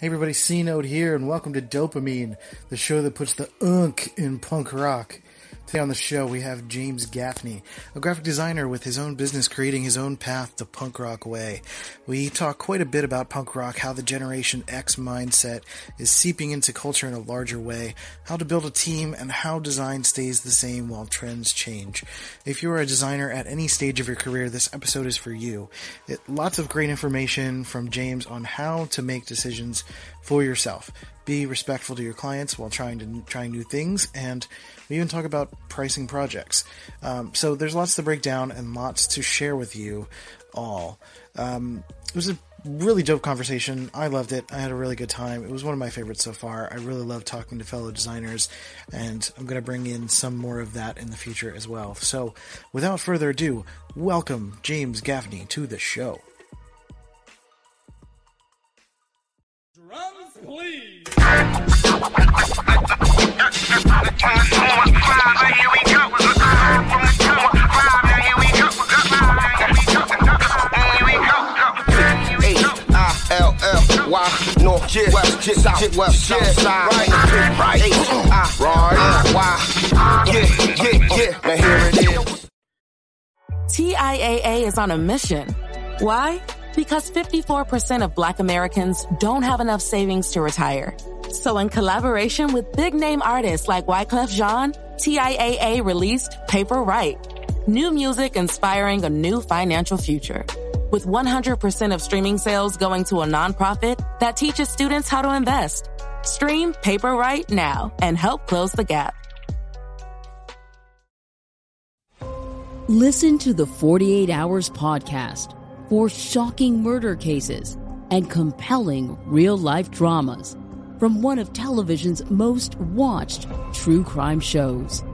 Hey everybody, C Note here, and welcome to DOPEamine, the show that puts the unk in punk rock. Today on the show, we have James Gaffney, a graphic designer with his own business creating his own path the punk rock way. We talk quite a bit about punk rock, how the Generation X mindset is seeping into culture in a larger way, how to build a team, and how design stays the same while trends change. If you are a designer at any stage of your career, this episode is for you. It, lots of great information from James on how to make decisions for yourself. Be respectful to your clients while trying to try new things, and we even talk about pricing projects. Um, so there's lots to break down and lots to share with you all. Um, it was a really dope conversation. I loved it. I had a really good time. It was one of my favorites so far. I really love talking to fellow designers, and I'm going to bring in some more of that in the future as well. So, without further ado, welcome James Gaffney to the show. TIAA is on a mission. Why? Because 54% of Black Americans don't have enough savings to retire. So, in collaboration with big name artists like Wyclef Jean, TIAA released Paper Right. New music inspiring a new financial future. With 100% of streaming sales going to a nonprofit that teaches students how to invest. Stream Paper Right now and help close the gap. Listen to the 48 Hours podcast for shocking murder cases and compelling real life dramas from one of television's most watched true crime shows.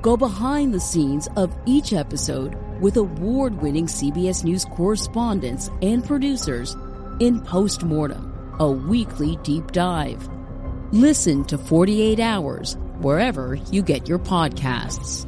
Go behind the scenes of each episode with award winning CBS News correspondents and producers in Postmortem, a weekly deep dive. Listen to 48 Hours wherever you get your podcasts.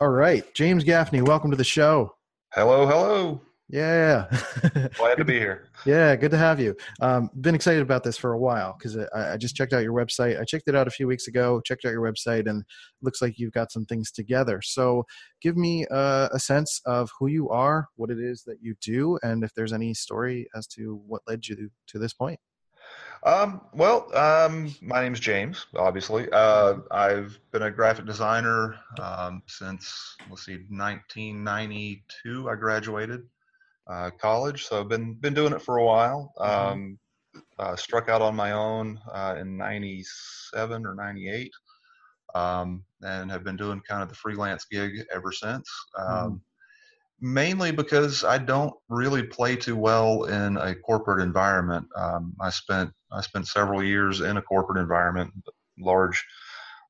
All right, James Gaffney, welcome to the show. Hello, hello. Yeah. Glad to be here. Yeah, good to have you. Um, been excited about this for a while because I, I, just checked out your website. I checked it out a few weeks ago. Checked out your website, and looks like you've got some things together. So, give me uh, a sense of who you are, what it is that you do, and if there's any story as to what led you to this point. Um, well, um, my name is James, obviously. Uh, I've been a graphic designer um, since, let's see, 1992. I graduated uh, college, so I've been, been doing it for a while. Mm-hmm. Um, uh, struck out on my own uh, in 97 or 98 um, and have been doing kind of the freelance gig ever since. Mm mainly because I don't really play too well in a corporate environment. Um, I spent I spent several years in a corporate environment, large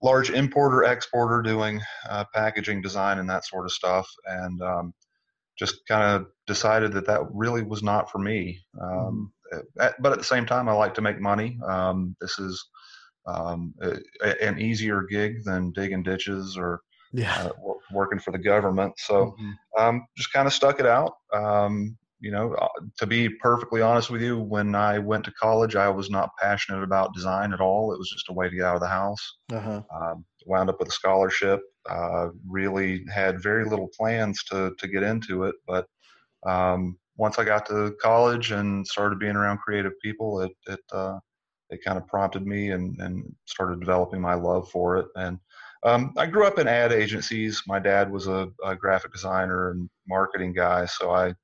large importer exporter doing uh, packaging design and that sort of stuff, and um, just kind of decided that that really was not for me. Um, at, but at the same time, I like to make money. Um, this is um, a, an easier gig than digging ditches or yeah. uh, working for the government. So Mhm. um, just kind of stuck it out. Um, you know, uh, to be perfectly honest with you, when I went to college, I was not passionate about design at all. It was just a way to get out of the house. Uh-huh. Um, wound up with a scholarship. Uh, really had very little plans to to get into it, but um, once I got to college and started being around creative people, it it uh, it kind of prompted me and and started developing my love for it. And um, I grew up in ad agencies. My dad was a, a graphic designer and marketing guy, so I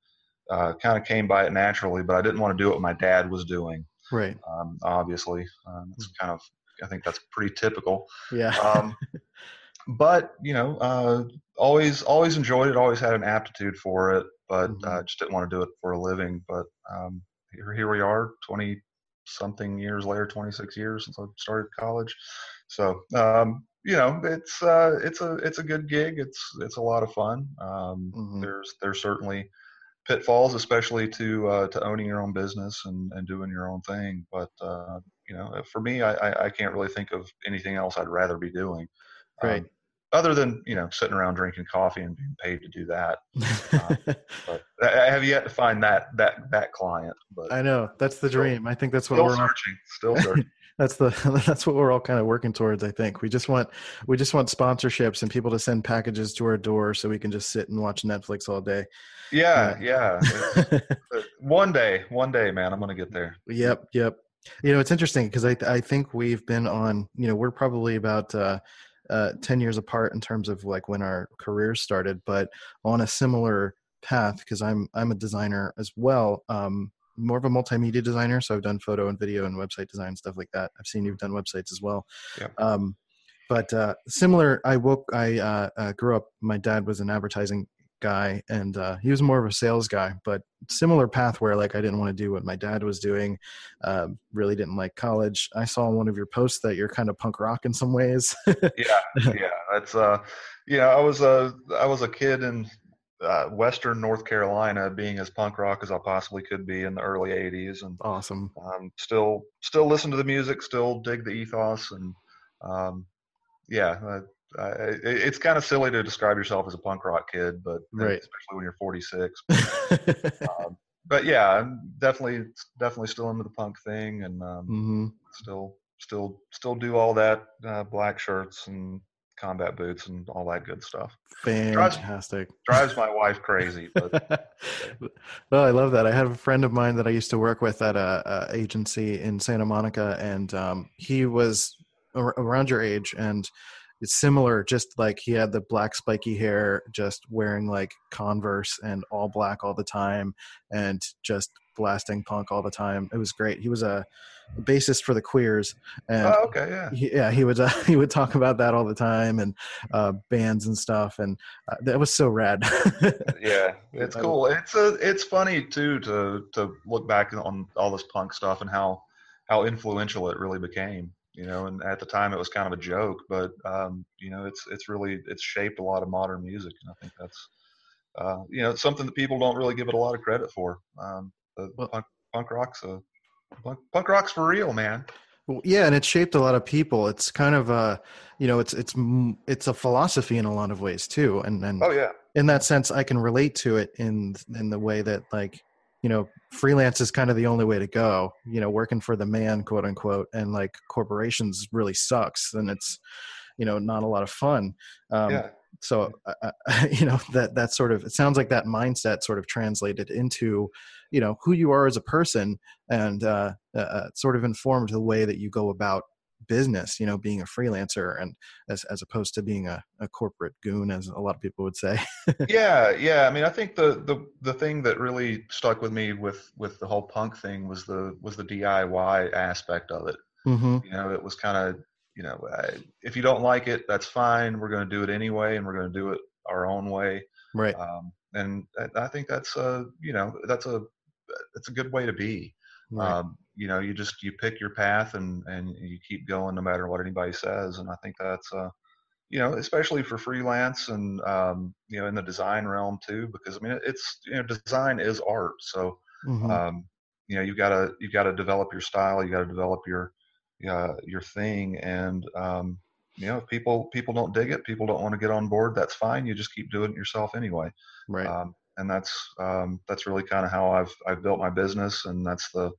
uh, kind of came by it naturally. But I didn't want to do what my dad was doing. Right. Um, obviously, um, it's kind of I think that's pretty typical. Yeah. Um, but you know, uh, always always enjoyed it. Always had an aptitude for it, but Mhm. uh, just didn't want to do it for a living. But um, here, here we are, twenty something years later, twenty six years since I started college. So um, you know, it's uh, it's a it's a good gig. It's it's a lot of fun. Um, Mhm. There's there's certainly pitfalls, especially to uh, to owning your own business and, and doing your own thing. But uh, you know, for me, I, I, I can't really think of anything else I'd rather be doing. Right. Um, other than you know sitting around drinking coffee and being paid to do that, but I have yet to find that that that client. But I know that's the Still- dream. I think that's what still we're searching, still searching. That's the that's what we're all kind of working towards. I think we just want we just want sponsorships and people to send packages to our door so we can just sit and watch Netflix all day. yeah, yeah. Uh, one day, one day, man, I'm gonna get there. Yep, yep. You know, it's interesting because I I think we've been on. You know, we're probably about uh, uh, ten years apart in terms of like when our careers started, but on a similar path because I'm I'm a designer as well. Um, more of a multimedia designer, so I've done photo and video and website design stuff like that. I've seen you've done websites as well. Yep. Um, but uh, similar, I woke. I uh, uh, grew up. My dad was an advertising guy, and uh, he was more of a sales guy. But similar path where like I didn't want to do what my dad was doing. Um, really didn't like college. I saw one of your posts that you're kind of punk rock in some ways. yeah, yeah. That's uh, you know, I was a I was a kid in uh, Western North Carolina, being as punk rock as I possibly could be in the early '80s, and awesome. um, still still listen to the music, still dig the ethos, and um, yeah. Uh, I, it, it's kind of silly to describe yourself as a punk rock kid, but Right. especially when you're 46. um, but yeah, I'm definitely definitely still into the punk thing, and um, hmm still still still do all that uh, black shirts and combat boots and all that good stuff Fantastic. drives my wife crazy but well, I love that. I have a friend of mine that I used to work with at a, a agency in Santa Monica, and um, he was ar- around your age, and it's similar. Just like he had the black spiky hair, just wearing like Converse and all black all the time, and just blasting punk all the time. It was great. He was a bassist for the Queers, and oh, okay yeah he, yeah, he would uh, he would talk about that all the time and uh, bands and stuff, and uh, that was so rad. yeah it's cool it's a it's funny too to to look back on all this punk stuff and how how influential it really became you know and at the time it was kind of a joke but um you know it's it's really it's shaped a lot of modern music and i think that's uh you know it's something that people don't really give it a lot of credit for. Um Well- punk punk rock's a punk, punk rock's for real man. Well, yeah, and it shaped a lot of people. It's kind of a, you know, it's it's it's a philosophy in a lot of ways too, and and oh yeah. in that sense, I can relate to it in in the way that like, you know, freelance is kind of the only way to go. You know, working for the man, quote unquote, and like corporations really sucks, and it's, you know, not a lot of fun. Um, yeah so uh, you know that that sort of it sounds like that mindset sort of translated into you know who you are as a person and uh, uh, sort of informed the way that you go about business you know being a freelancer and as as opposed to being a, a corporate goon as a lot of people would say. Yeah yeah i mean i think the the the thing that really stuck with me with with the whole punk thing was the was the diy aspect of it. Mm-hmm. you know it was kind of you know uh, if you don't like it that's fine. We're going to do it anyway and we're going to do it our own way. Right. Um, and I- i think that's a you know that's a that's a good way to be. Right. Um, you know you just you pick your path and and you keep going no matter what anybody says and i think that's uh you know especially for freelance and um you know in the design realm too because i mean it's you know design is art so Mhm. um you know you gotta you gotta develop your style you gotta develop your uh, your thing and um you know if people people don't dig it people don't want to get on board that's fine you just keep doing it yourself anyway right um, and that's um, that's really kind of how I've I've built my business, and that's the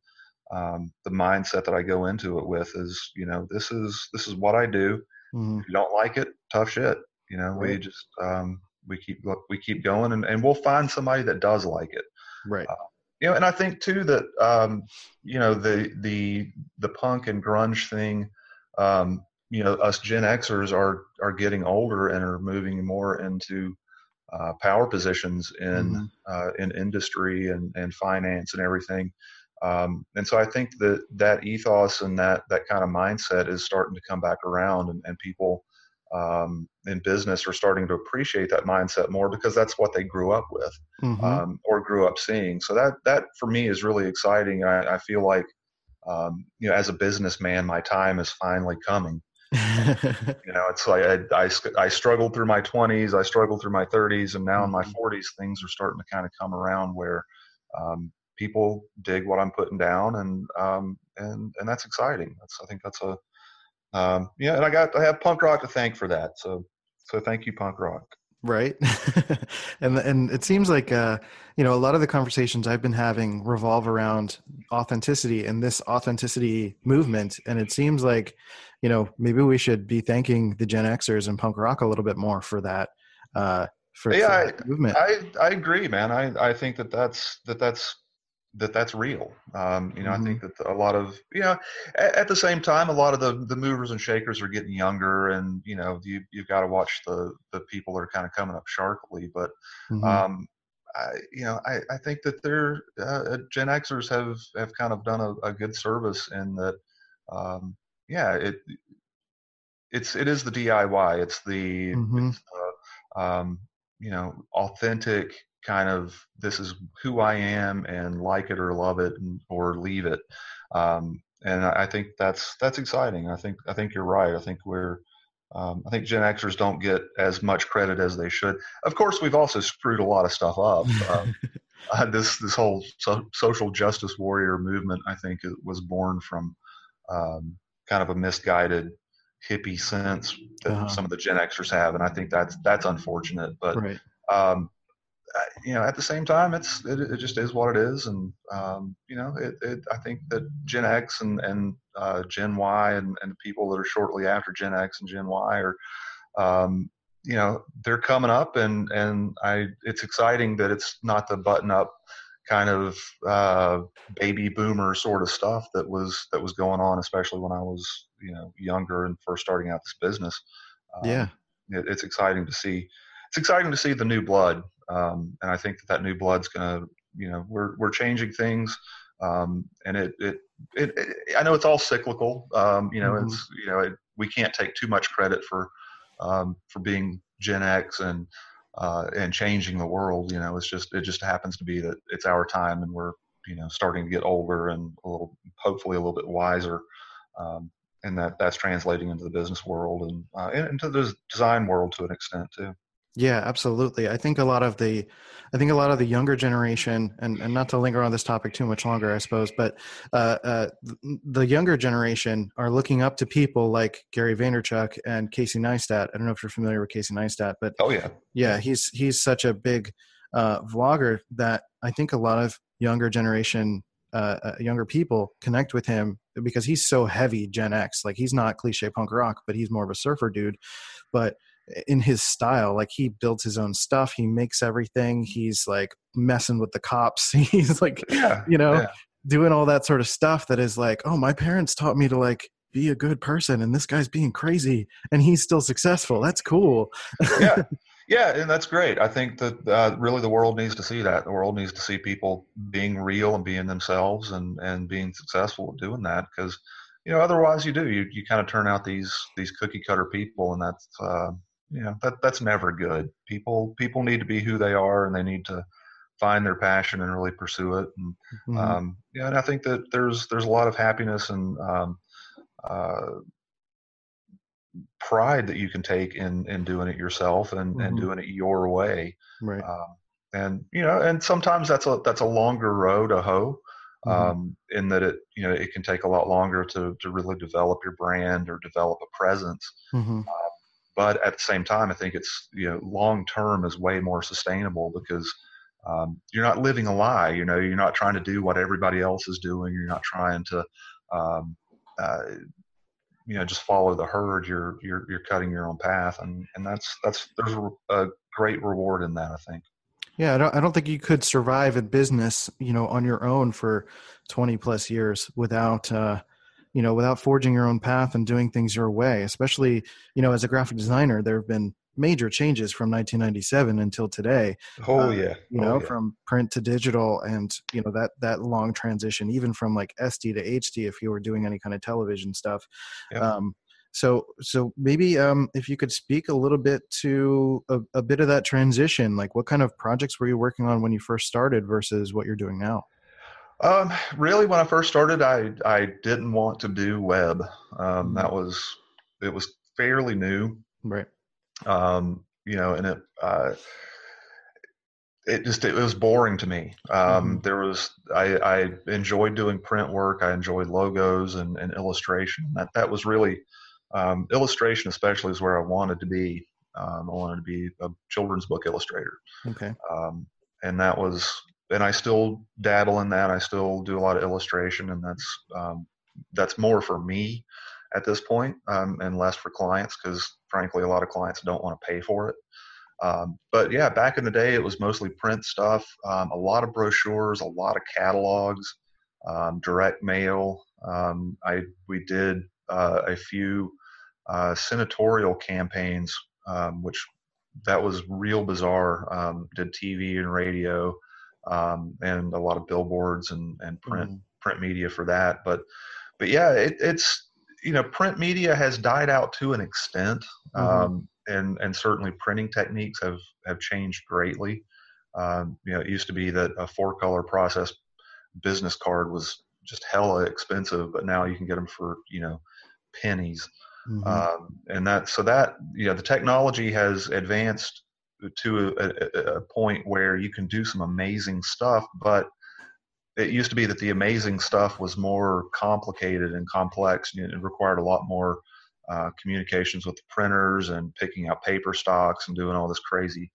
um, the mindset that I go into it with is you know this is this is what I do. Mhm. If you don't like it, tough shit. You know we just um, we keep we keep going, and, and we'll find somebody that does like it. right You know, and I think too that um, you know the the the punk and grunge thing. Um, you know, us Gen Xers are are getting older and are moving more into uh, power positions in Mhm. uh, in industry and, and finance and everything. Um, and so I think that that ethos and that that kind of mindset is starting to come back around, and, and people um, in business are starting to appreciate that mindset more because that's what they grew up with Mhm. um, or grew up seeing. So that that for me is really exciting. I, I feel like um, you know, as a businessman, my time is finally coming. You know, it's like I, I, I struggled through my 20s, I struggled through my 30s, and now in my Mhm. 40s, things are starting to kind of come around where um, people dig what I'm putting down, and um, and and that's exciting. That's I think that's a um, yeah, and I got I have punk rock to thank for that. So so thank you, punk rock. right and and it seems like uh you know a lot of the conversations i've been having revolve around authenticity and this authenticity movement and it seems like you know maybe we should be thanking the gen xers and punk rock a little bit more for that uh for, Yeah, for that movement I I agree, man. I I think that that's that that's that that's real. Um, you know, Mhm. I think that a lot of you know, at, at the same time, a lot of the the movers and shakers are getting younger, and you know, you you've got to watch the the people that are kind of coming up sharply. But Mhm. um, I you know, I I think that they're uh, Gen Xers have have kind of done a, a good service in that. Um, yeah, it it's it is the DIY. It's the Mhm. it's the um, you know authentic kind of this is who I am and like it or love it and, or leave it. Um, and I think that's that's exciting. I think I think you're right. I think we're um, I think Gen Xers don't get as much credit as they should. Of course, we've also screwed a lot of stuff up. Um, uh, this this whole so, social justice warrior movement, I think, it was born from um, kind of a misguided hippie sense that Uh-huh. some of the Gen Xers have, and I think that's that's unfortunate. But right um, you know, at the same time, it's it, it just is what it is, and um, you know, it, it I think that Gen X and and uh, Gen Y and and people that are shortly after Gen X and Gen Y are, um, you know, they're coming up, and and I it's exciting that it's not the button up kind of uh, baby boomer sort of stuff that was that was going on, especially when I was you know younger and first starting out this business. Um, yeah it, it's exciting to see. It's exciting to see the new blood, um, and I think that that new blood's gonna, you know, we're we're changing things, um, and it, it it it I know it's all cyclical. Um, you know, Mhm. it's you know it, we can't take too much credit for um, for being Gen X and uh, and changing the world. You know, it's just it just happens to be that it's our time, and we're you know starting to get older and a little hopefully a little bit wiser. Um, and that that's translating into the business world and uh, and into the design world to an extent too. Yeah, absolutely. I think a lot of the, I think a lot of the younger generation, and, and not to linger on this topic too much longer, I suppose, but uh, uh, the younger generation are looking up to people like Gary Vaynerchuk and Casey Neistat. I don't know if you're familiar with Casey Neistat, but Oh yeah, yeah, he's he's such a big uh, vlogger that I think a lot of younger generation, uh, uh, younger people connect with him because he's so heavy Gen X. Like he's not cliche punk rock, but he's more of a surfer dude. But in his style, like he builds his own stuff. He makes everything. He's like messing with the cops. He's like, yeah, you know, yeah. doing all that sort of stuff that is like, oh, my parents taught me to like be a good person, and this guy's being crazy, and he's still successful. That's cool. yeah, yeah, and that's great. I think that uh, really the world needs to see that. The world needs to see people being real and being themselves and and being successful at doing that because you know otherwise you do you you kind of turn out these these cookie cutter people and that's uh, you know that that's never good. People people need to be who they are and they need to find their passion and really pursue it and Mhm. um, yeah, and I think that there's there's a lot of happiness and um, uh, pride that you can take in in doing it yourself and and Mhm. doing it your way. right. Um, and you know, and sometimes that's a that's a longer road to hoe. Mhm. Um, in that it you know it can take a lot longer to to really develop your brand or develop a presence. Mhm. But at the same time, I think it's you know long term is way more sustainable because um, you're not living a lie. You know, you're not trying to do what everybody else is doing. You're not trying to, um, uh, you know, just follow the herd. You're you're you're cutting your own path, and and that's that's there's a, a great reward in that. I think. Yeah, I don't, I don't think you could survive in business, you know, on your own for 20 plus years without, uh, you know, without forging your own path and doing things your way. Especially, you know, as a graphic designer, there have been major changes from 1997 until today. Oh Uh, yeah, You know, from print to digital, and you know that that long transition, even from like SD to HD, if you were doing any kind of television stuff. Yeah. Um, So, so maybe um, if you could speak a little bit to a, a, bit of that transition, like what kind of projects were you working on when you first started versus what you're doing now? Um, really, when I first started, I I didn't want to do web. Um, mm-hmm. That was it was fairly new, right? Um, you know, and it uh, it just it was boring to me. Um, mm-hmm. There was I, I enjoyed doing print work. I enjoyed logos and, and illustration. That that was really um, illustration, especially, is where I wanted to be. Um, I wanted to be a children's book illustrator. Okay. Um, and that was, and I still dabble in that. I still do a lot of illustration, and that's um, that's more for me at this point, um, and less for clients because, frankly, a lot of clients don't want to pay for it. Um, but yeah, back in the day, it was mostly print stuff, um, a lot of brochures, a lot of catalogs, um, direct mail. Um, I we did uh, a few uh, senatorial campaigns, which that was real bizarre. Did TV and radio, and a lot of billboards and and print mm-hmm. print media for that. But but yeah, it, it's you know print media has died out to an extent. Mm-hmm and and certainly printing techniques have have changed greatly. Um, you know, it used to be that a four color process business card was just hella expensive, but now you can get them for you know pennies. Mm-hmm. Um, and that so that you know the technology has advanced to a, a, a, point where you can do some amazing stuff, but it used to be that the amazing stuff was more complicated and complex. and it required a lot more uh, communications with the printers and picking out paper stocks and doing all this crazy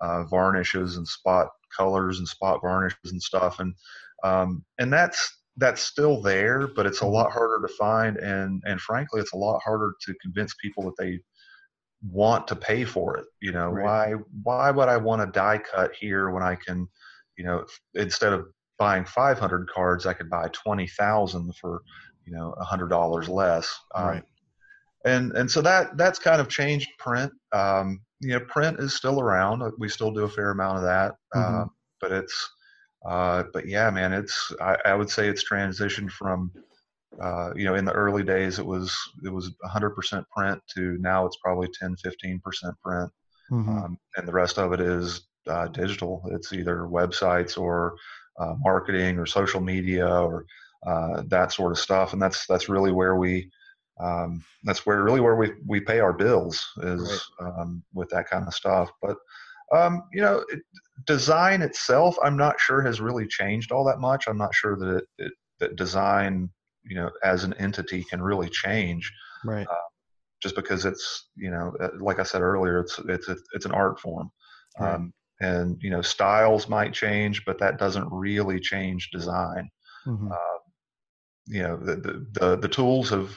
uh, varnishes and spot colors and spot varnishes and stuff. And um, and that's that's still there, but it's a mm-hmm. lot harder to find. And and frankly, it's a lot harder to convince people that they want to pay for it. You know, right. why why would I want a die cut here when I can, you know, instead of buying 500 cards, I could buy 20,000 for, you know, a hundred dollars less. Um, right and and so that that's kind of changed print. Um, you know, print is still around. We still do a fair amount of that, mm-hmm. uh, but it's uh, but yeah, man, it's I, I, would say it's transitioned from uh, you know in the early days it was it was 100% print to now it's probably 10 15% print, mm-hmm. um, and the rest of it is uh, digital. It's either websites or uh, marketing or social media or uh, that sort of stuff, and that's that's really where we um, that's where really where we we pay our bills is right. um, with that kind of stuff. But um, you know, it, design itself, I'm not sure has really changed all that much. I'm not sure that it, it that design, you know, as an entity can really change. Right. Uh, just because it's you know, uh, like I said earlier, it's it's a, it's an art form. Right. Um, and you know, styles might change, but that doesn't really change design. Mm-hmm. Uh, you know, the, the the the tools have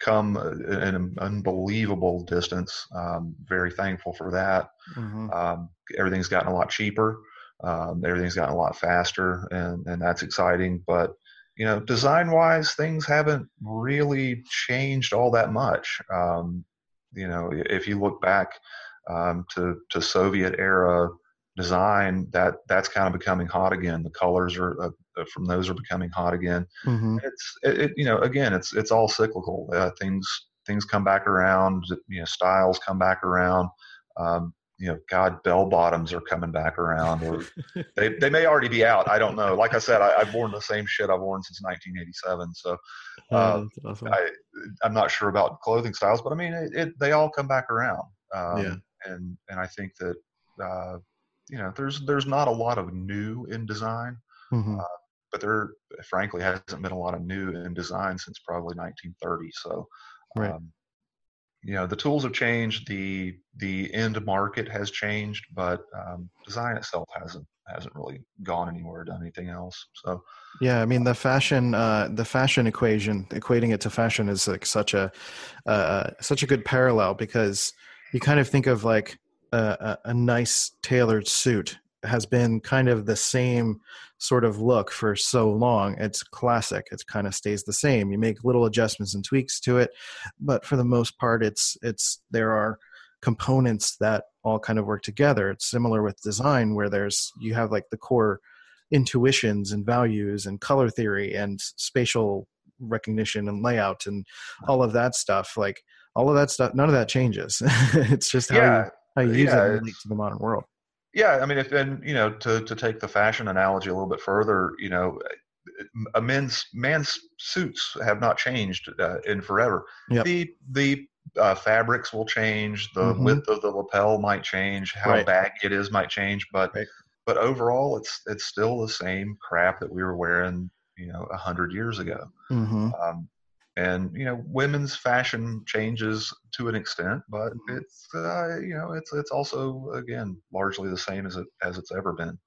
come an unbelievable distance. Um, very thankful for that. Mm-hmm. Um, everything's gotten a lot cheaper. Um, everything's gotten a lot faster, and and that's exciting. But you know, design wise, things haven't really changed all that much. Um, you know, if you look back um, to to Soviet era design that that's kind of becoming hot again the colors are uh, uh, from those are becoming hot again mm-hmm. it's it, it, you know again it's it's all cyclical uh, things things come back around you know styles come back around um, you know god bell bottoms are coming back around or they, they may already be out i don't know like i said I, have worn the same shit i've worn since 1987 so uh, awesome. I, i'm not sure about clothing styles but i mean it, it they all come back around um, yeah. and and i think that uh, you know there's there's not a lot of new in design mm-hmm. uh, but there frankly hasn't been a lot of new in design since probably 1930 so right. um, you know the tools have changed the the end market has changed but um, design itself hasn't hasn't really gone anywhere done anything else so yeah i mean the fashion uh, the fashion equation equating it to fashion is like such a uh, such a good parallel because you kind of think of like a, a nice tailored suit has been kind of the same sort of look for so long. It's classic. It kind of stays the same. You make little adjustments and tweaks to it, but for the most part, it's it's there are components that all kind of work together. It's similar with design where there's you have like the core intuitions and values and color theory and spatial recognition and layout and all of that stuff like all of that stuff none of that changes it's just how Yeah, you, how you use yeah, it relate to the modern world Yeah, I mean, if and you know, to to take the fashion analogy a little bit further, you know, a men's man's suits have not changed uh, in forever. Yep. The the uh, fabrics will change, the Mhm. width of the lapel might change, how Right. baggy it is might change, but Right. but overall, it's it's still the same crap that we were wearing, you know, a hundred years ago. hmm Um, and you know, women's fashion changes to an extent, but Mm-hmm. it's uh, you know, it's it's also again largely the same as it as it's ever been.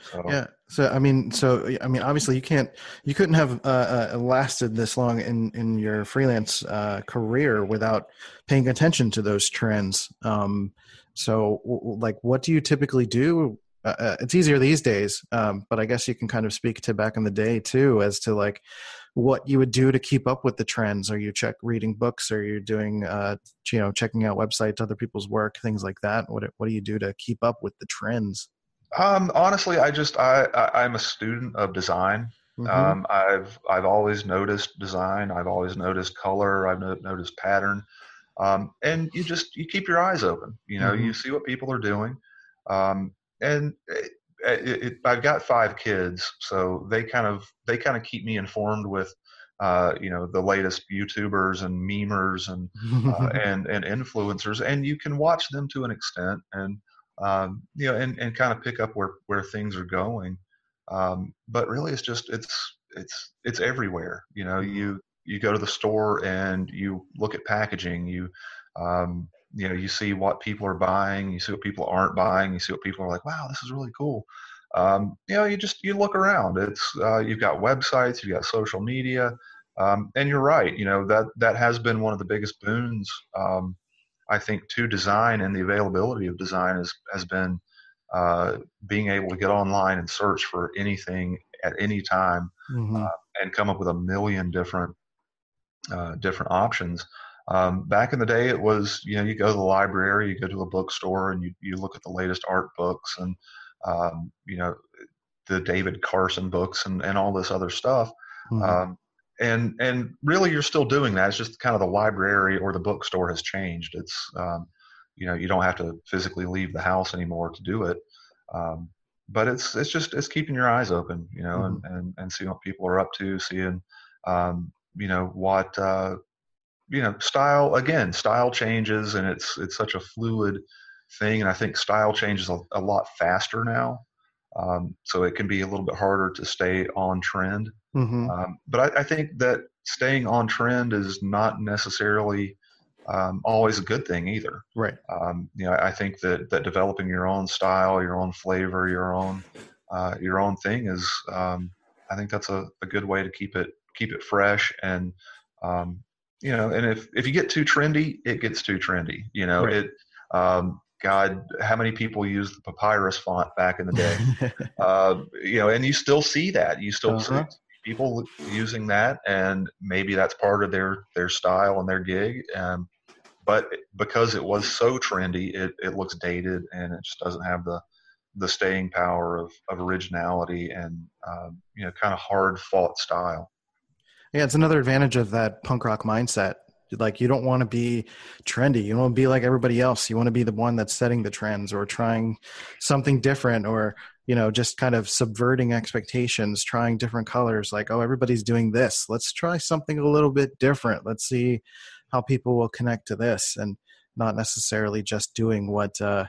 So Yeah. So I mean, so I mean, obviously, you can't, you couldn't have uh, uh, lasted this long in in your freelance uh, career without paying attention to those trends. Um, so, like, what do you typically do? Uh, uh, it's easier these days, um, but I guess you can kind of speak to back in the day too, as to like what you would do to keep up with the trends. Are you check reading books? Are you doing, uh, you know, checking out websites, other people's work, things like that? What What do you do to keep up with the trends? Um, honestly, I just I, I I'm a student of design. Mhm. Um, I've I've always noticed design. I've always noticed color. I've no, noticed pattern. Um, and you just you keep your eyes open. You know, you see what people are doing. Um, and it, it, it, I've got five kids, so they kind of they kind of keep me informed with. Uh, you know the latest YouTubers and memers and uh, and and influencers, and you can watch them to an extent, and um, you know, and, and kind of pick up where where things are going. Um, but really, it's just it's it's it's everywhere. You know, you you go to the store and you look at packaging. You um, you know, you see what people are buying. You see what people aren't buying. You see what people are like. Wow, this is really cool. Um, you know, you just you look around. It's uh, you've got websites, you've got social media. Um, and you're right. You know that that has been one of the biggest boons um, I think to design and the availability of design has has been uh, being able to get online and search for anything at any time Mhm. and come up with a million different uh, different options. Um, back in the day, it was you know you go to the library, you go to a bookstore, and you you look at the latest art books and um, you know the David Carson books and and all this other stuff. Mhm. Um, and and really, you're still doing that. It's just kind of the library or the bookstore has changed. It's um, you know you don't have to physically leave the house anymore to do it. Um, but it's it's just it's keeping your eyes open, you know, and, and and seeing what people are up to, seeing um, you know what uh, you know style again style changes and it's it's such a fluid thing and i think style changes a, a lot faster now um, so it can be a little bit harder to stay on trend Mhm. um, but I, I think that staying on trend is not necessarily um, always a good thing either Right. um, you know, I think that that developing your own style, your own flavor, your own uh, your own thing is, um, I think that's a, a good way to keep it keep it fresh and um, you know, and if if you get too trendy, it gets too trendy. You know, Right. it. Um, God, how many people used the papyrus font back in the day? uh, you know, and you still see that. You still Uh-huh. see people using that, and maybe that's part of their their style and their gig. Um, but because it was so trendy, it, it looks dated and it just doesn't have the the staying power of, of originality and um, you know kind of hard fought style. Yeah, it's another advantage of that punk rock mindset. Like you don't want to be trendy. You don't want to be like everybody else. You want to be the one that's setting the trends or trying something different or, you know, just kind of subverting expectations, trying different colors. Like, oh, everybody's doing this. Let's try something a little bit different. Let's see how people will connect to this and not necessarily just doing what uh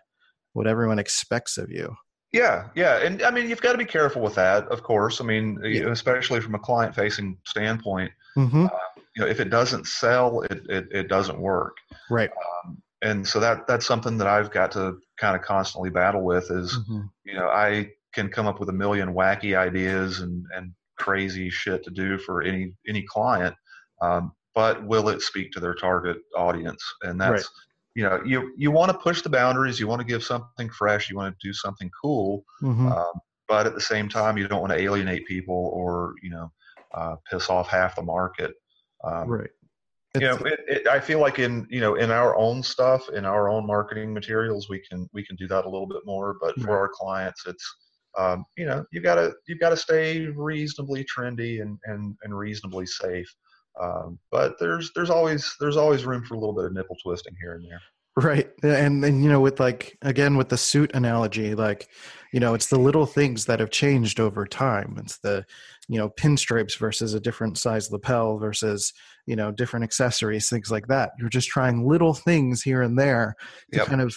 what everyone expects of you. Yeah, yeah, and I mean you've got to be careful with that, of course. I mean, Yeah. especially from a client facing standpoint, Mm-hmm. you know, if it doesn't sell, it, it, it doesn't work. Right. and so that that's something that I've got to kind of constantly battle with is Mhm. you know I can come up with a million wacky ideas and and crazy shit to do for any any client, um, but will it speak to their target audience? And that's Right. You know you you want to push the boundaries, you want to give something fresh, you want to do something cool, Mhm. um, but at the same time you don't want to alienate people or you know uh, piss off half the market. Um, right. you know, it, it, I feel like in you know in our own stuff, in our own marketing materials, we can we can do that a little bit more. But for our clients, it's um, you know you've gotta you've gotta stay reasonably trendy and and and reasonably safe. Um, but there's there's always there's always room for a little bit of nipple twisting here and there. Right. And then, you know, with like, again, with the suit analogy, like, you know, it's the little things that have changed over time. It's the, you know, pinstripes versus a different size lapel versus, you know, different accessories, things like that. You're just trying little things here and there to Yep. kind of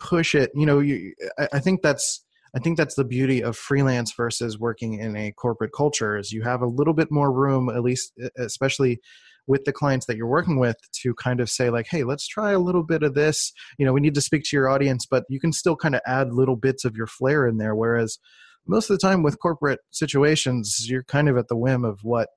push it. You know, you, I, I think that's, I think that's the beauty of freelance versus working in a corporate culture is you have a little bit more room, at least, especially with the clients that you're working with to kind of say like hey let's try a little bit of this. You know we need to speak to your audience but you can still kind of add little bits of your flair in there whereas most of the time with corporate situations you're kind of at the whim of what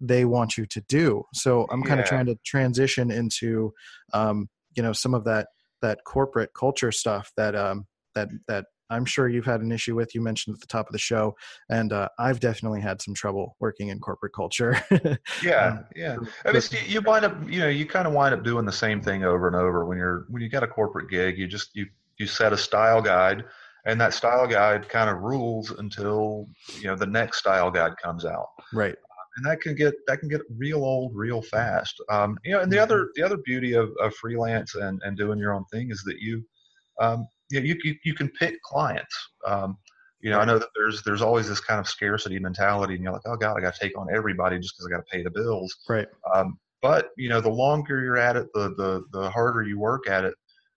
they want you to do. So i'm kind of trying to transition into um, you know some of that that corporate culture stuff that um, that that i'm sure you've had an issue with you mentioned at the top of the show and uh, i've definitely had some trouble working in corporate culture Yeah, Um, yeah. I mean, you, you wind up, you know, you kind of wind up doing the same thing over and over when you're when you got a corporate gig. You just you you set a style guide, and that style guide kind of rules until you know the next style guide comes out, right and that can get that can get real old real fast. Um, you know, and the other the other beauty of, of freelance and and doing your own thing is that you, um, you, know, you you you can pick clients. Um, you know, I know that there's there's always this kind of scarcity mentality, and you're like, oh god, I got to take on everybody just because I got to pay the bills. right Um, but you know, the longer you're at it, the the the harder you work at it,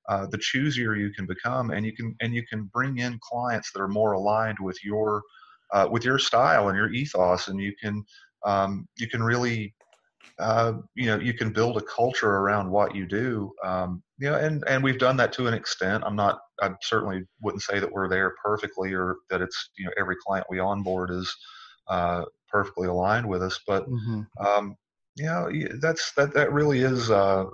uh, the choosier you can become, and you can and you can bring in clients that are more aligned with your uh, with your style and your ethos, and you can um, you can really uh, you know you can build a culture around what you do. Um, you know, and and we've done that to an extent. I'm not. I certainly wouldn't say that we're there perfectly, or that it's you know every client we onboard is uh, perfectly aligned with us, but hmm um, you know that's that that really is uh,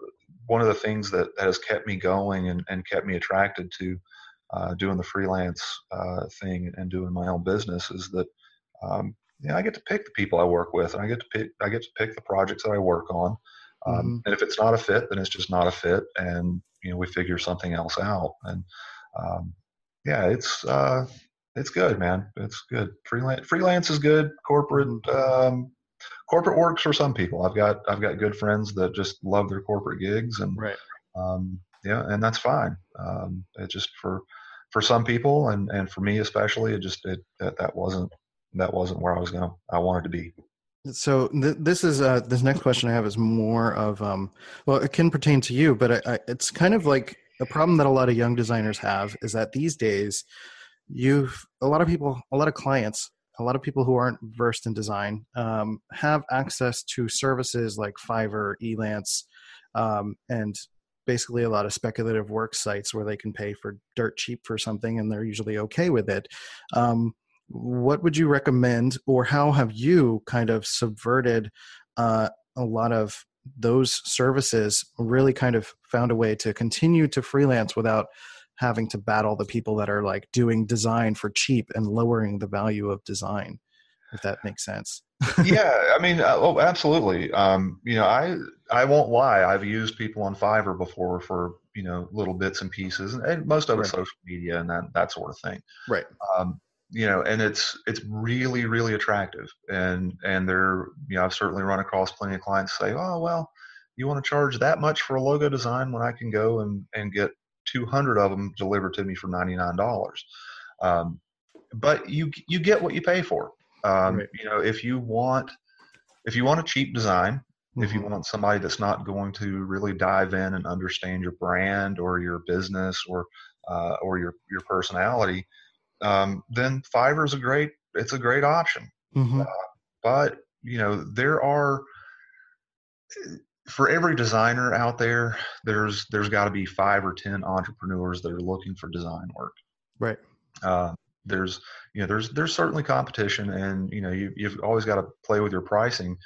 one of the things that, that has kept me going and, and kept me attracted to uh, doing the freelance uh, thing and doing my own business is that um, you know, I get to pick the people I work with and I get to pick I get to pick the projects that I work on um, Mhm. and if it's not a fit then it's just not a fit and you know we figure something else out and um, yeah it's uh, it's good man it's good freelance freelance is good corporate um, corporate works for some people. I've got I've got good friends that just love their corporate gigs, and right um, yeah, and that's fine. Um, it just for for some people, and and for me especially, it just it that that wasn't that wasn't where I was gonna I wanted to be. So th- this is uh, this next question I have is more of um, well, it can pertain to you, but I, I, it's kind of like a problem that a lot of young designers have is that these days, you've a lot of people, a lot of clients, a lot of people who aren't versed in design um, have access to services like Fiverr, Elance, um, and basically a lot of speculative work sites where they can pay for dirt cheap for something and they're usually okay with it. Um, what would you recommend or how have you kind of subverted uh, a lot of those services really kind of found a way to continue to freelance without having to battle the people that are like doing design for cheap and lowering the value of design if that makes sense yeah, I mean, uh, oh, absolutely. Um, you know, I I won't lie. I've used people on Fiverr before for you know little bits and pieces, and, most of it's Right. social media and that that sort of thing. right um, you know, and it's it's really really attractive, and and they're you know I've certainly run across plenty of clients say, oh well, you want to charge that much for a logo design when I can go and and get 200 of them delivered to me for 99 dollars, um, but you you get what you pay for. Um, Right. You know, if you want if you want a cheap design, if you Mhm. want somebody that's not going to really dive in and understand your brand or your business or uh, or your your personality, um, then Fiverr is a great it's a great option. Mhm. But you know there are for every designer out there, there's there's got to be five or ten entrepreneurs that are looking for design work. right Uh, there's you know there's there's certainly competition, and you know you, you've always got to play with your pricing.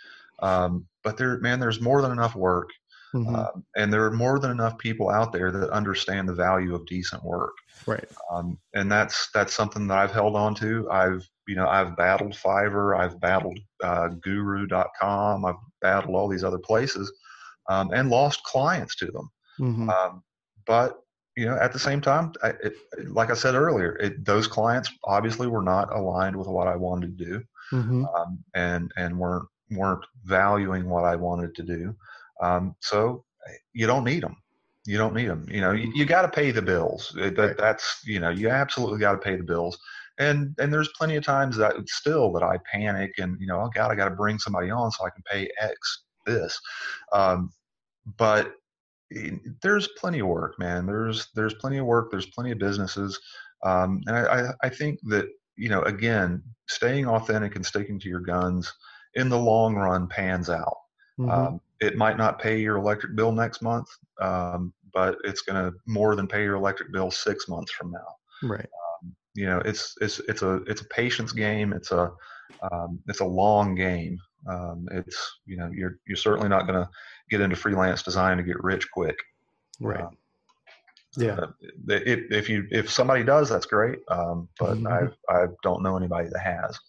Um, but there, man, there's more than enough work. Mhm. Um, and there are more than enough people out there that understand the value of decent work right um, and that's that's something that I've held on to. I've you know I've battled Fiverr, I've battled uh, Guru.com, I've battled all these other places, um, and lost clients to them. Mhm. Um, but you know at the same time, I, it, like I said earlier, it, those clients obviously were not aligned with what I wanted to do, Mhm. um, and and weren't weren't valuing what I wanted to do. Um, so you don't need them. You don't need them. You know, you, you got to pay the bills. That. That's you know, you absolutely got to pay the bills. And and there's plenty of times that still that I panic and you know, oh God, I got to bring somebody on so I can pay X this. Um, but there's plenty of work, man. There's there's plenty of work. There's plenty of businesses, um, and I, I think that you know again, staying authentic and sticking to your guns in the long run pans out. Mm-hmm. Um, it might not pay your electric bill next month, um, but it's going to more than pay your electric bill six months from now. Right. Um, you know, it's it's it's a it's a patience game. It's a um, it's a long game. Um, it's you know you're you're certainly not going to get into freelance design to get rich quick. Right. Um, yeah. Uh, if, if you if somebody does, that's great. Um, but mm-hmm. I I don't know anybody that has.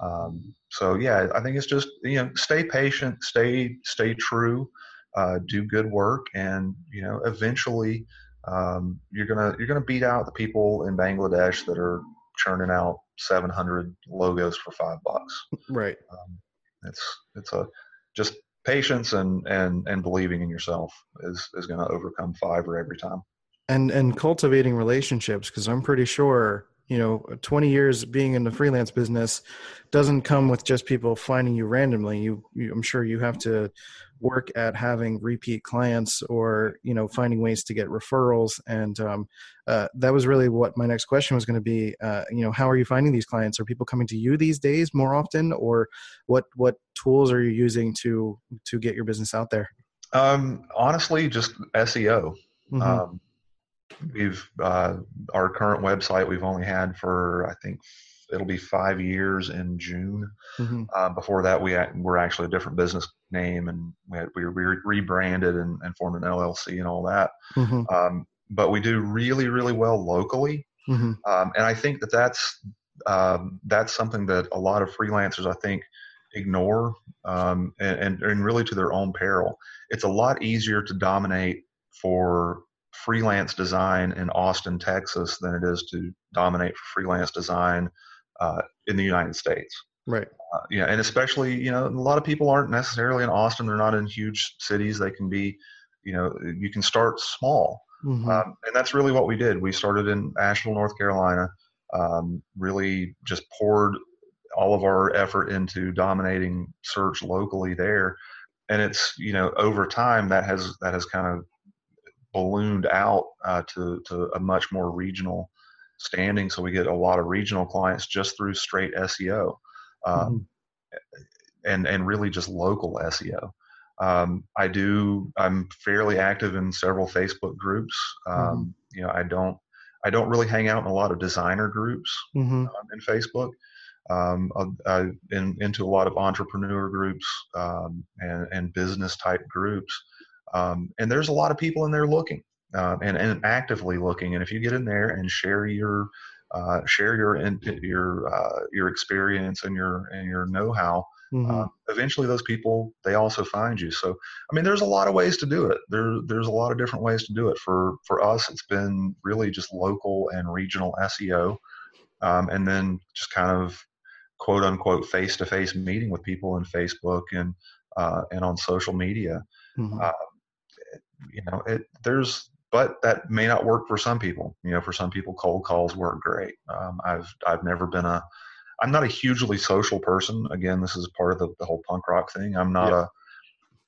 Um, so yeah, I think it's just you know stay patient, stay stay true, uh, do good work, and you know eventually um, you're gonna you're gonna beat out the people in Bangladesh that are churning out 700 logos for five bucks. Right. Um, it's it's a just patience and and and believing in yourself is is going to overcome Fiverr every time. And and cultivating relationships because I'm pretty sure you know 20 years being in the freelance business doesn't come with just people finding you randomly. You, you, i'm sure you have to work at having repeat clients or you know finding ways to get referrals. And um, uh, that was really what my next question was going to be uh, you know how are you finding these clients? Are people coming to you these days more often? Or what what tools are you using to to get your business out there? Um, honestly just seo mm-hmm. um, we've uh, our current website we've only had for I think it'll be five years in June. Mm-hmm. Uh, before that, we were actually a different business name, and we had, we re- rebranded and, and, formed an LLC and all that. Mm-hmm. Um, but we do really really well locally, mm-hmm. um, and I think that that's um, that's something that a lot of freelancers I think ignore um, and, and, and really to their own peril. It's a lot easier to dominate for freelance design in Austin, Texas, than it is to dominate for freelance design uh, in the United States. Right. Uh, yeah, and especially you know a lot of people aren't necessarily in Austin. They're not in huge cities. They can be, you know, you can start small, mm-hmm. um, and that's really what we did. We started in Asheville, North Carolina. Um, really just poured all of our effort into dominating search locally there, and it's you know over time that has that has kind of ballooned out uh, to, to a much more regional standing. So we get a lot of regional clients just through straight SEO um, mm-hmm. and, and really just local SEO. Um, I do, I'm fairly active in several Facebook groups. Um, mm-hmm. You know, I don't, I don't really hang out in a lot of designer groups mm-hmm. Um, in Facebook. Um, I've been into a lot of entrepreneur groups um, and, and business type groups. Um, and there's a lot of people in there looking uh, and, and actively looking. And if you get in there and share your uh, share your your uh, your experience and your and your know-how, mm-hmm. Uh, eventually those people they also find you. So I mean, there's a lot of ways to do it. There there's a lot of different ways to do it. For for us, it's been really just local and regional SEO, um, and then just kind of quote unquote face to face meeting with people in Facebook and uh, and on social media. Mm-hmm. Uh, you know, it, there's, but that may not work for some people. You know, for some people, cold calls work great. Um, I've, I've never been a, I'm not a hugely social person. Again, this is part of the, the whole punk rock thing. I'm not yeah. a,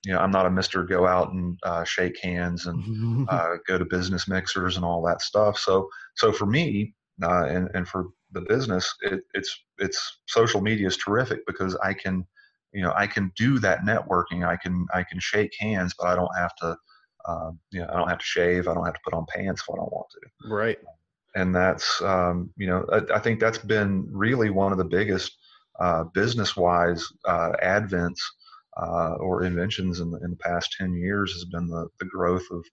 you know, I'm not a Mister Go out and uh, shake hands and uh, go to business mixers and all that stuff. So, so for me, uh, and and for the business, it, it's it's social media is terrific because I can, you know, I can do that networking. I can I can shake hands, but I don't have to um, you know, I don't have to shave. I don't have to put on pants if I don't want to. Right. And that's, um, you know, I, I, think that's been really one of the biggest uh, business-wise uh, advents uh, or inventions in the, in the past 10 years has been the, the growth of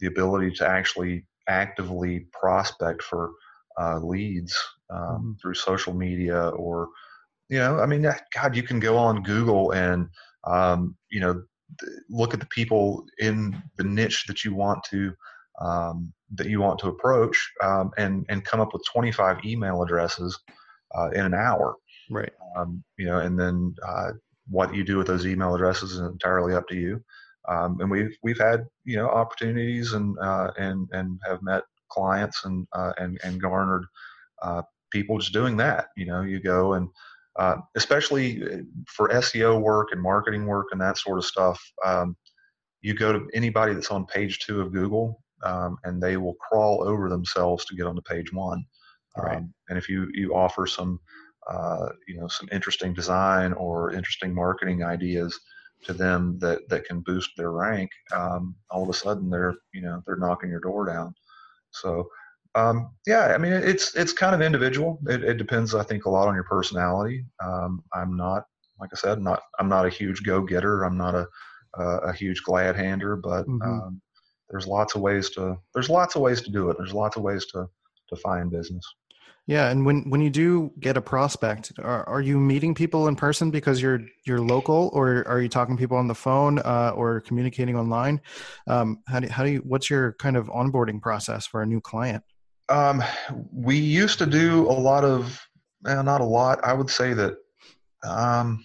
the ability to actually actively prospect for uh, leads um, mm-hmm. through social media or, you know, I mean, God, you can go on Google and, um, you know, look at the people in the niche that you want to um, that you want to approach um, and and come up with 25 email addresses uh, in an hour right um, you know and then uh, what you do with those email addresses is entirely up to you. Um, and we've we've had you know opportunities and uh, and and have met clients and uh, and and garnered uh, people just doing that. You know, you go and uh, especially uh, for SEO work and marketing work and that sort of stuff. Um, you go to anybody that's on page two of Google, um, and they will crawl over themselves to get onto page one. Right. Um, and if you you offer some uh, you know some interesting design or interesting marketing ideas to them that that can boost their rank, um, all of a sudden they're you know they're knocking your door down. So um, yeah, I mean it's it's kind of individual. It, it, depends, I think, a lot on your personality. Um, I'm not, like I said, not I'm not a huge go getter. I'm not a uh, a huge glad hander, but mm-hmm. um, there's lots of ways to there's lots of ways to do it. There's lots of ways to to find business. Yeah, and when when you do get a prospect, are, are you meeting people in person because you're you're local, or are you talking to people on the phone uh, or communicating online? Um, how do how do you what's your kind of onboarding process for a new client? Um, we used to do a lot of, eh, not a lot. I would say that um,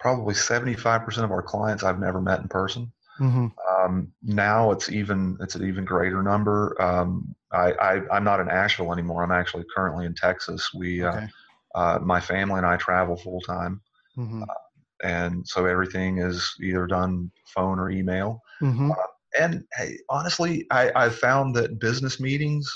probably 75% of our clients I've never met in person. Mm-hmm. Um, now it's even it's an even greater number. Um, I, I am not in Asheville anymore. I'm actually currently in Texas. We uh, okay. uh, uh, my family and I travel full time, mm-hmm. uh, and so everything is either done phone or email. Mm-hmm. And hey, honestly, I, I found that business meetings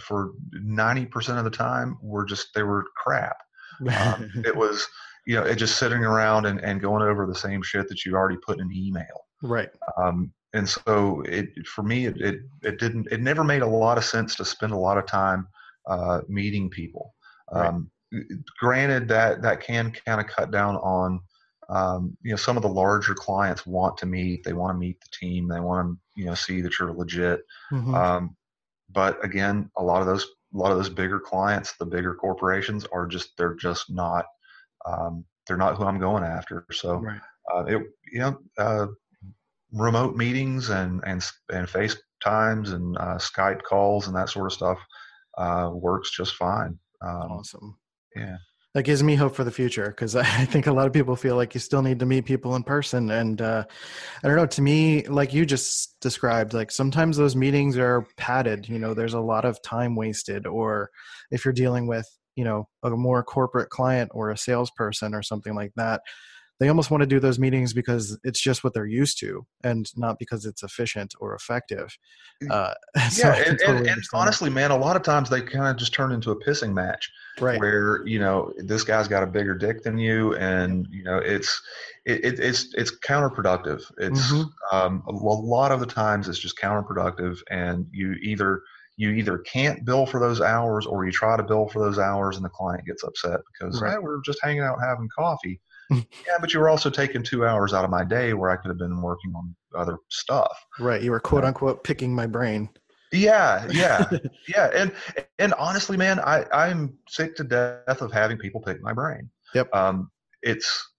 for 90% of the time were just they were crap. Um, it was you know, it just sitting around and, and going over the same shit that you already put in an email. Right. Um, and so it, for me, it, it, it, didn't, it never made a lot of sense to spend a lot of time, uh, meeting people. Um, right. granted that, that can kind of cut down on, um, you know, some of the larger clients want to meet, they want to meet the team, they want to, you know, see that you're legit. Mm-hmm. Um, but again, a lot of those, a lot of those bigger clients, the bigger corporations are just, they're just not, um, they're not who I'm going after. So, right. uh, it, you know, uh, remote meetings and, and, and FaceTimes and uh, Skype calls and that sort of stuff uh, works just fine. Um, awesome. Yeah. That gives me hope for the future because I think a lot of people feel like you still need to meet people in person. And uh, I don't know, to me, like you just described, like sometimes those meetings are padded. You know, there's a lot of time wasted, or if you're dealing with you know a more corporate client or a salesperson or something like that they almost want to do those meetings because it's just what they're used to and not because it's efficient or effective mm. uh, so yeah and, totally and, and honestly man a lot of times they kind of just turn into a pissing match right where you know this guy's got a bigger dick than you and you know it's it, it, it's it's counterproductive it's mm-hmm. um, a lot of the times it's just counterproductive and you either you either can't bill for those hours or you try to bill for those hours and the client gets upset because right. hey, we're just hanging out having coffee. Yeah, but you were also taking two hours out of my day where I could have been working on other stuff. Right. You were quote unquote picking my brain. Yeah, yeah, yeah. And and honestly, man, I I'm sick to death of having people pick my brain. Yep. Um, it's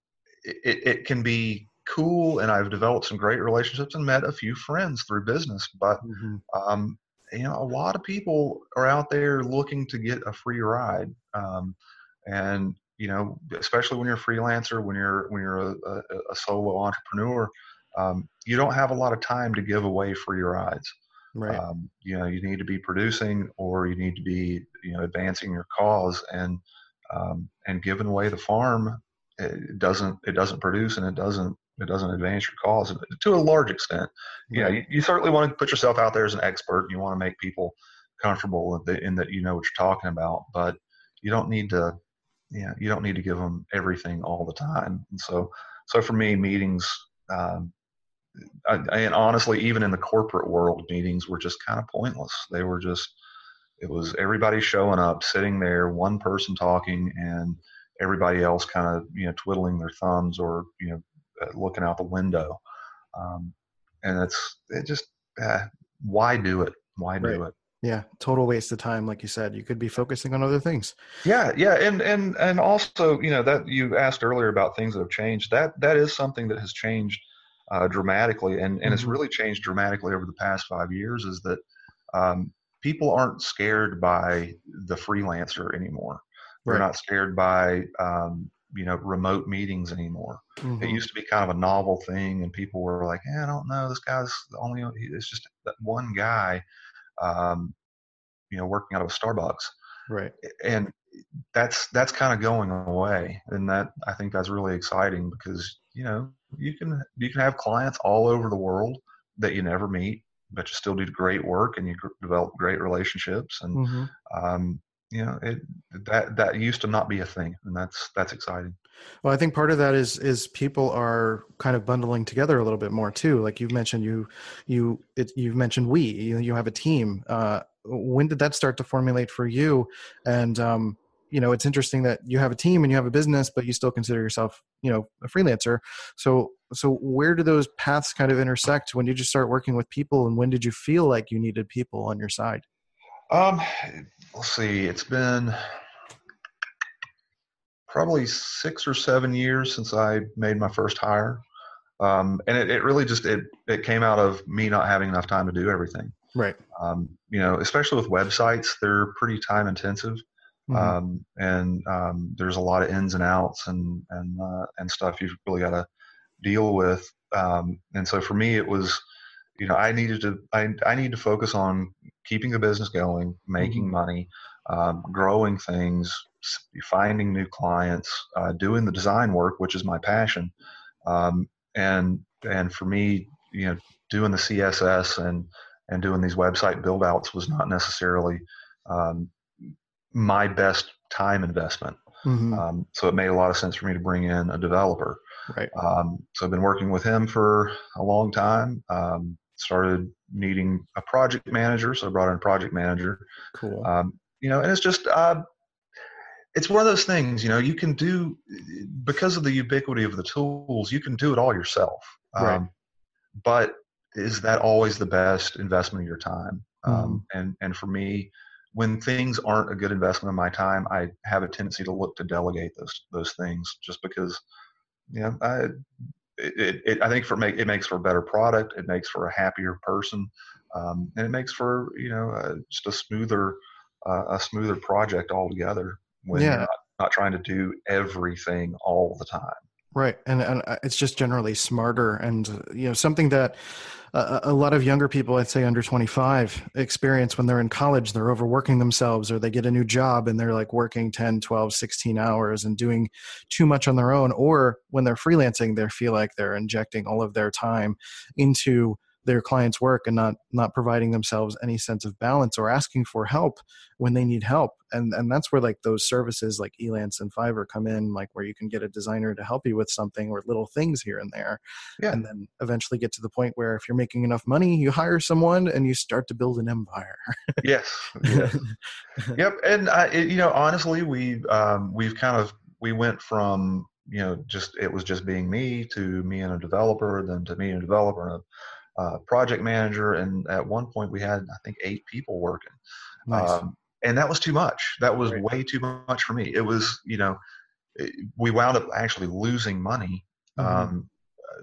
it it can be cool, and I've developed some great relationships and met a few friends through business. But mm-hmm. um, you know, a lot of people are out there looking to get a free ride. Um, and, you know, especially when you're a freelancer, when you're, when you're a, a, a solo entrepreneur, um, you don't have a lot of time to give away for your rides. Right. Um, you know, you need to be producing or you need to be, you know, advancing your cause and, um, and giving away the farm. It doesn't, it doesn't produce and it doesn't it doesn't advance your cause to a large extent. Yeah, you, you, certainly want to put yourself out there as an expert. You want to make people comfortable in, the, in that you know what you're talking about, but you don't need to, yeah, you don't need to give them everything all the time. And so, so for me, meetings, um, I, and honestly, even in the corporate world, meetings were just kind of pointless. They were just, it was everybody showing up, sitting there, one person talking, and everybody else kind of you know twiddling their thumbs or you know uh, looking out the window. Um, and it's it just uh, why do it? Why do right. it? Yeah, total waste of time, like you said. You could be focusing on other things. Yeah, yeah, and and and also, you know, that you asked earlier about things that have changed. That that is something that has changed uh, dramatically, and and mm-hmm. it's really changed dramatically over the past five years. Is that um, people aren't scared by the freelancer anymore. They're right. not scared by um, you know remote meetings anymore. Mhm. It used to be kind of a novel thing, and people were like, "Yeah, I don't know. This guy's the only. It's just that one guy, um, you know, working out of a Starbucks." right. and that's that's kind of going away and that i think that's really exciting because you know you can you can have clients all over the world that you never meet but you still do great work and you gr- develop great relationships and hmm um, you know it that that used to not be a thing and that's that's exciting Well, I think part of that is is people are kind of bundling together a little bit more too. Like you've mentioned, you you it, you've mentioned we. You, you have a team. Uh, when did that start to formulate for you? And um, you know, it's interesting that you have a team and you have a business, but you still consider yourself, you know, a freelancer. So so where do those paths kind of intersect? When did you start working with people, and when did you feel like you needed people on your side? um let's see it's been probably six or seven years since i made my first hire um, and it, it really just it, it came out of me not having enough time to do everything Right. um, you know especially with websites they're pretty time intensive Mhm. um, and um, there's a lot of ins and outs and and uh, and stuff you've really got to deal with. Um, and so for me, it was, you know, I needed to I I need to focus on keeping the business going, making Mhm. money, um, growing things, finding new clients, uh, doing the design work, which is my passion, um, and and for me, you know, doing the CSS and and doing these website build outs was not necessarily um, my best time investment. Mhm. Um, so it made a lot of sense for me to bring in a developer. right. Um, so I've been working with him for a long time. Um, started needing a project manager, so I brought in a project manager. Cool. Um, you know, and it's just uh, it's one of those things. You know, you can do because of the ubiquity of the tools, you can do it all yourself. Um, Right. But is that always the best investment of your time? Mm-hmm. Um, and and for me, when things aren't a good investment of my time, I have a tendency to look to delegate those those things just because, you know, I it, it, it I think for make it makes for a better product, it makes for a happier person, um, and it makes for you know uh, just a smoother uh, a smoother project altogether when Yeah. you're not, not trying to do everything all the time. Right, and and uh, it's just generally smarter, and uh, you know something that uh, a lot of younger people, I'd say under twenty five, experience when they're in college. They're overworking themselves, or they get a new job and they're like working 10, 12, 16 hours and doing too much on their own. Or when they're freelancing, they feel like they're injecting all of their time into their client's work and not not providing themselves any sense of balance or asking for help when they need help and and that's where like those services like elance and fiverr come in like where you can get a designer to help you with something or little things here and there Yeah. and then eventually get to the point where if you're making enough money you hire someone and you start to build an empire yes, yes. yep and I, it, you know honestly we um, we've kind of we went from you know just it was just being me to me and a developer then to me and a developer and a uh, project manager and at one point we had i think eight people working. Nice. Um, and that was too much. That was Right. way too much for me. It was you know it, we wound up actually losing money Mhm. um, uh,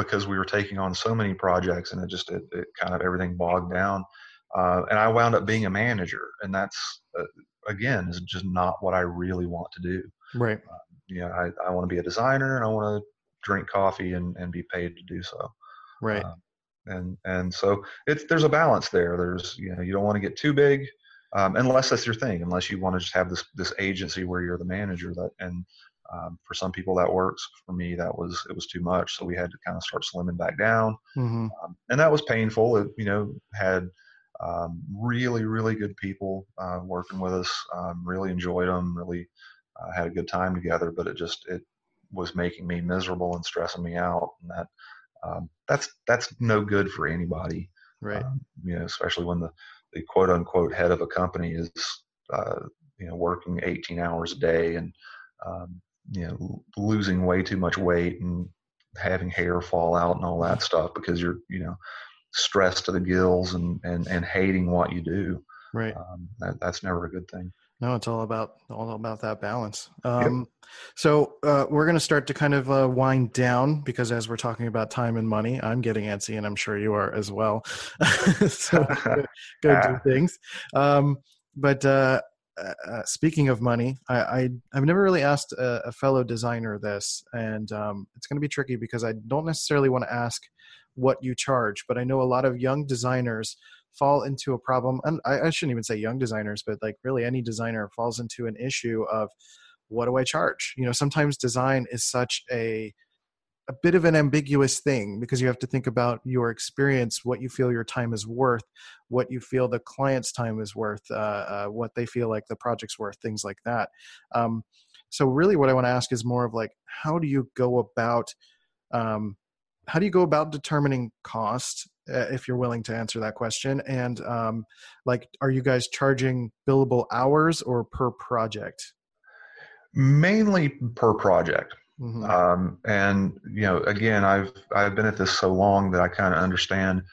because we were taking on so many projects and it just it, it kind of everything bogged down. Uh, and i wound up being a manager and that's uh, again is just not what i really want to do. Right. You know i, I want to be a designer and i want to drink coffee and, and be paid to do so. Right. Uh, and and so it's there's a balance there. There's you know you don't want to get too big um, unless that's your thing unless you want to just have this this agency where you're the manager that and um, for some people that works. For me that was it was too much so we had to kind of start slimming back down. Hmm um, and that was painful. It you know had um, really really good people uh, working with us. Um, really enjoyed them really uh, had a good time together but it just it was making me miserable and stressing me out and that um, that's that's no good for anybody right. um, you know especially when the the quote unquote head of a company is uh, you know working 18 hours a day and um, you know losing way too much weight and having hair fall out and all that stuff because you're you know stressed to the gills and and, and hating what you do. Right. Um, that, that's never a good thing No, it's all about all about that balance. Um, So uh, we're going to start to kind of uh, wind down because as we're talking about time and money, I'm getting antsy, and I'm sure you are as well. so go, go do things. Um, but uh, uh, uh, speaking of money, I, I have never really asked a, a fellow designer this, and um, it's going to be tricky because I don't necessarily want to ask what you charge, but I know a lot of young designers fall into a problem, and I, I shouldn't even say young designers, but like really any designer falls into an issue of what do I charge? You know, sometimes design is such a a bit of an ambiguous thing because you have to think about your experience, what you feel your time is worth, what you feel the client's time is worth, uh, uh, what they feel like the project's worth, things like that. Um, so, really, what I want to ask is more of like, how do you go about um, how do you go about determining cost uh, if you're willing to answer that question? And um, like are you guys charging billable hours or per project? Mainly per project. Mm-hmm. um, and you know again i've i've been at this so long that i kind of understand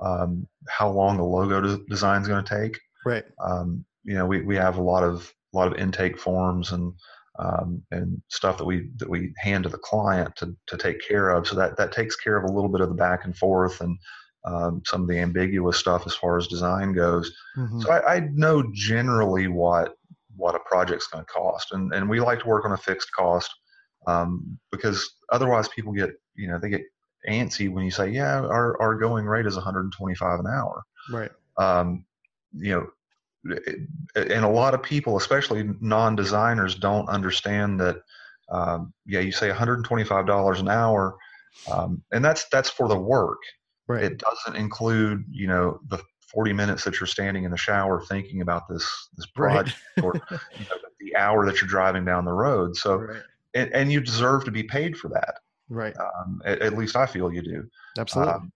um, how long the logo de- design is going to take. Right. Um, you know we, we have a lot of a lot of intake forms and um, and stuff that we that we hand to the client to to take care of. So that that takes care of a little bit of the back and forth and um, some of the ambiguous stuff as far as design goes. mm-hmm. So I, I, know generally what what a project's going to cost, and and we like to work on a fixed cost um, because otherwise people get you know they get antsy when you say yeah our our going rate is 125 an hour. Right. Um, you know and a lot of people, especially non-designers, don't understand that. Um, yeah, you say $125 an hour, um, and that's that's for the work. Right. It doesn't include, you know, the 40 minutes that you're standing in the shower thinking about this this project, right. or you know, the hour that you're driving down the road. So, right. and, and, you deserve to be paid for that. Right. Um, at, at, least I feel you do. Absolutely. Um,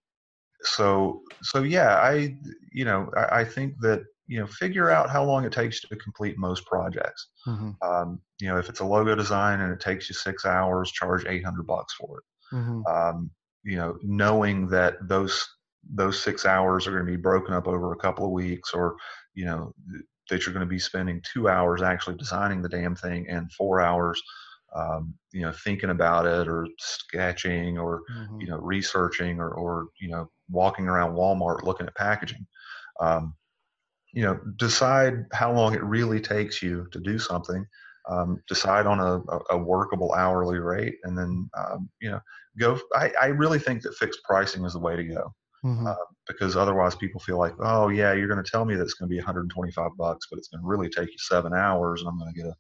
so, so yeah, I, you know, I, I think that you know figure out how long it takes to complete most projects mm-hmm. um, you know if it's a logo design and it takes you six hours charge 800 bucks for it mm-hmm. um, you know knowing that those those six hours are going to be broken up over a couple of weeks or you know that you're going to be spending two hours actually designing the damn thing and four hours um, you know thinking about it or sketching or mm-hmm. you know researching or, or you know walking around walmart looking at packaging um, you know decide how long it really takes you to do something um, decide on a, a, workable hourly rate and then um, you know go I, I, really think that fixed pricing is the way to go mm-hmm. uh, because otherwise people feel like oh yeah you're going to tell me that it's going to be 125 bucks but it's going to really take you seven hours and i'm going to get a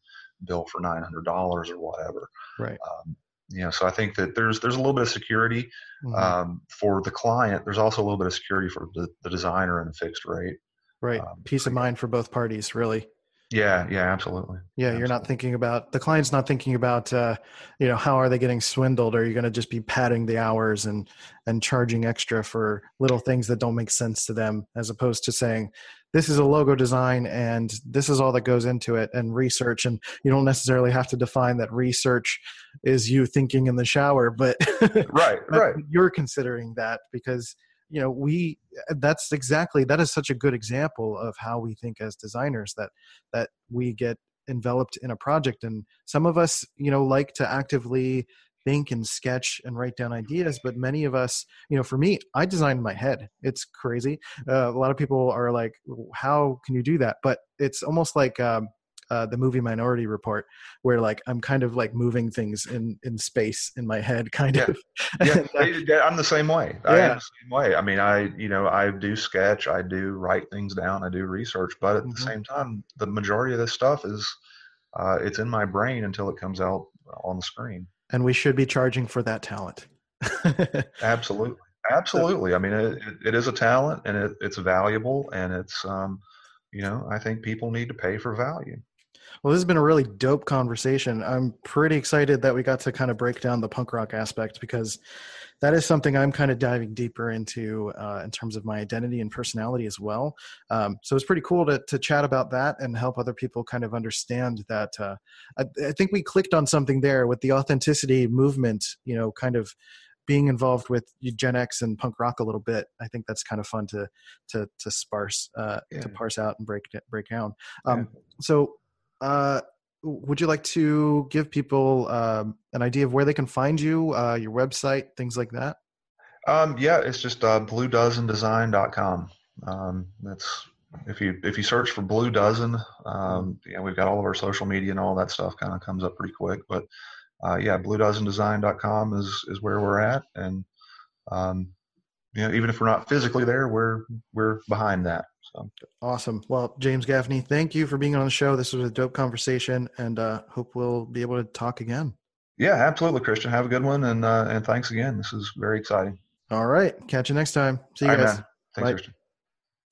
bill for $900 or whatever right um, you know so i think that there's there's a little bit of security mm-hmm. um, for the client there's also a little bit of security for the, the designer and a fixed rate Right. Um, Peace of mind for both parties, really. Yeah, yeah, absolutely. Yeah, absolutely. you're not thinking about the client's not thinking about uh, you know how are they getting swindled? Are you going to just be padding the hours and and charging extra for little things that don't make sense to them, as opposed to saying this is a logo design and this is all that goes into it and research and you don't necessarily have to define that research is you thinking in the shower but right right you're considering that because you know we that's exactly that is such a good example of how we think as designers that that we get enveloped in a project. And some of us you know like to actively think and sketch and write down ideas but many of us you know for me i design in my head. It's crazy. Uh, a lot of people are like how can you do that? But it's almost like um, uh, the movie Minority Report, where like I'm kind of like moving things in in space in my head, kind yeah. of. yeah, I'm the same way. Yeah. I am the same way. I mean, I you know I do sketch, I do write things down, I do research, but at mm-hmm. the same time, the majority of this stuff is uh, it's in my brain until it comes out on the screen. And we should be charging for that talent. Absolutely. Absolutely. I mean, it, it is a talent and it, it's valuable and it's, um, you know, I think people need to pay for value. Well, this has been a really dope conversation. I'm pretty excited that we got to kind of break down the punk rock aspect because that is something I'm kind of diving deeper into uh, in terms of my identity and personality as well. Um, so it's pretty cool to, to chat about that and help other people kind of understand that. Uh, I, I think we clicked on something there with the authenticity movement, you know, kind of being involved with Gen X and punk rock a little bit, I think that's kind of fun to to to sparse uh, yeah. to parse out and break break down. Um, yeah. So uh, would you like to give people um, an idea of where they can find you, uh, your website, things like that? Um, yeah, it's just uh, bluedozendesign.com. Um, that's if you if you search for Blue Dozen, um, yeah, we've got all of our social media and all that stuff kind of comes up pretty quick. But uh, yeah, bluedozendesign.com is is where we're at, and um, you know, even if we're not physically there, we're we're behind that. So awesome. Well, James Gaffney, thank you for being on the show. This was a dope conversation, and uh, hope we'll be able to talk again. Yeah, absolutely, Christian. Have a good one, and uh, and thanks again. This is very exciting. All right, catch you next time. See you guys. Man. Thanks, Bye. Christian.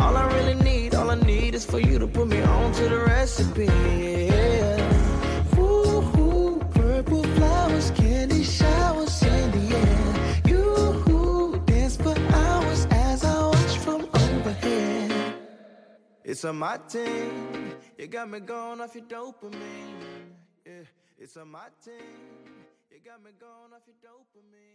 All I really need, all I need is for you to put me on to the recipe. Yeah. Ooh, purple flowers, candy showers in the air. You dance for hours as I watch from overhead. It's a my team. You got me going off your dopamine. Yeah, it's a my team. You got me going off your dopamine.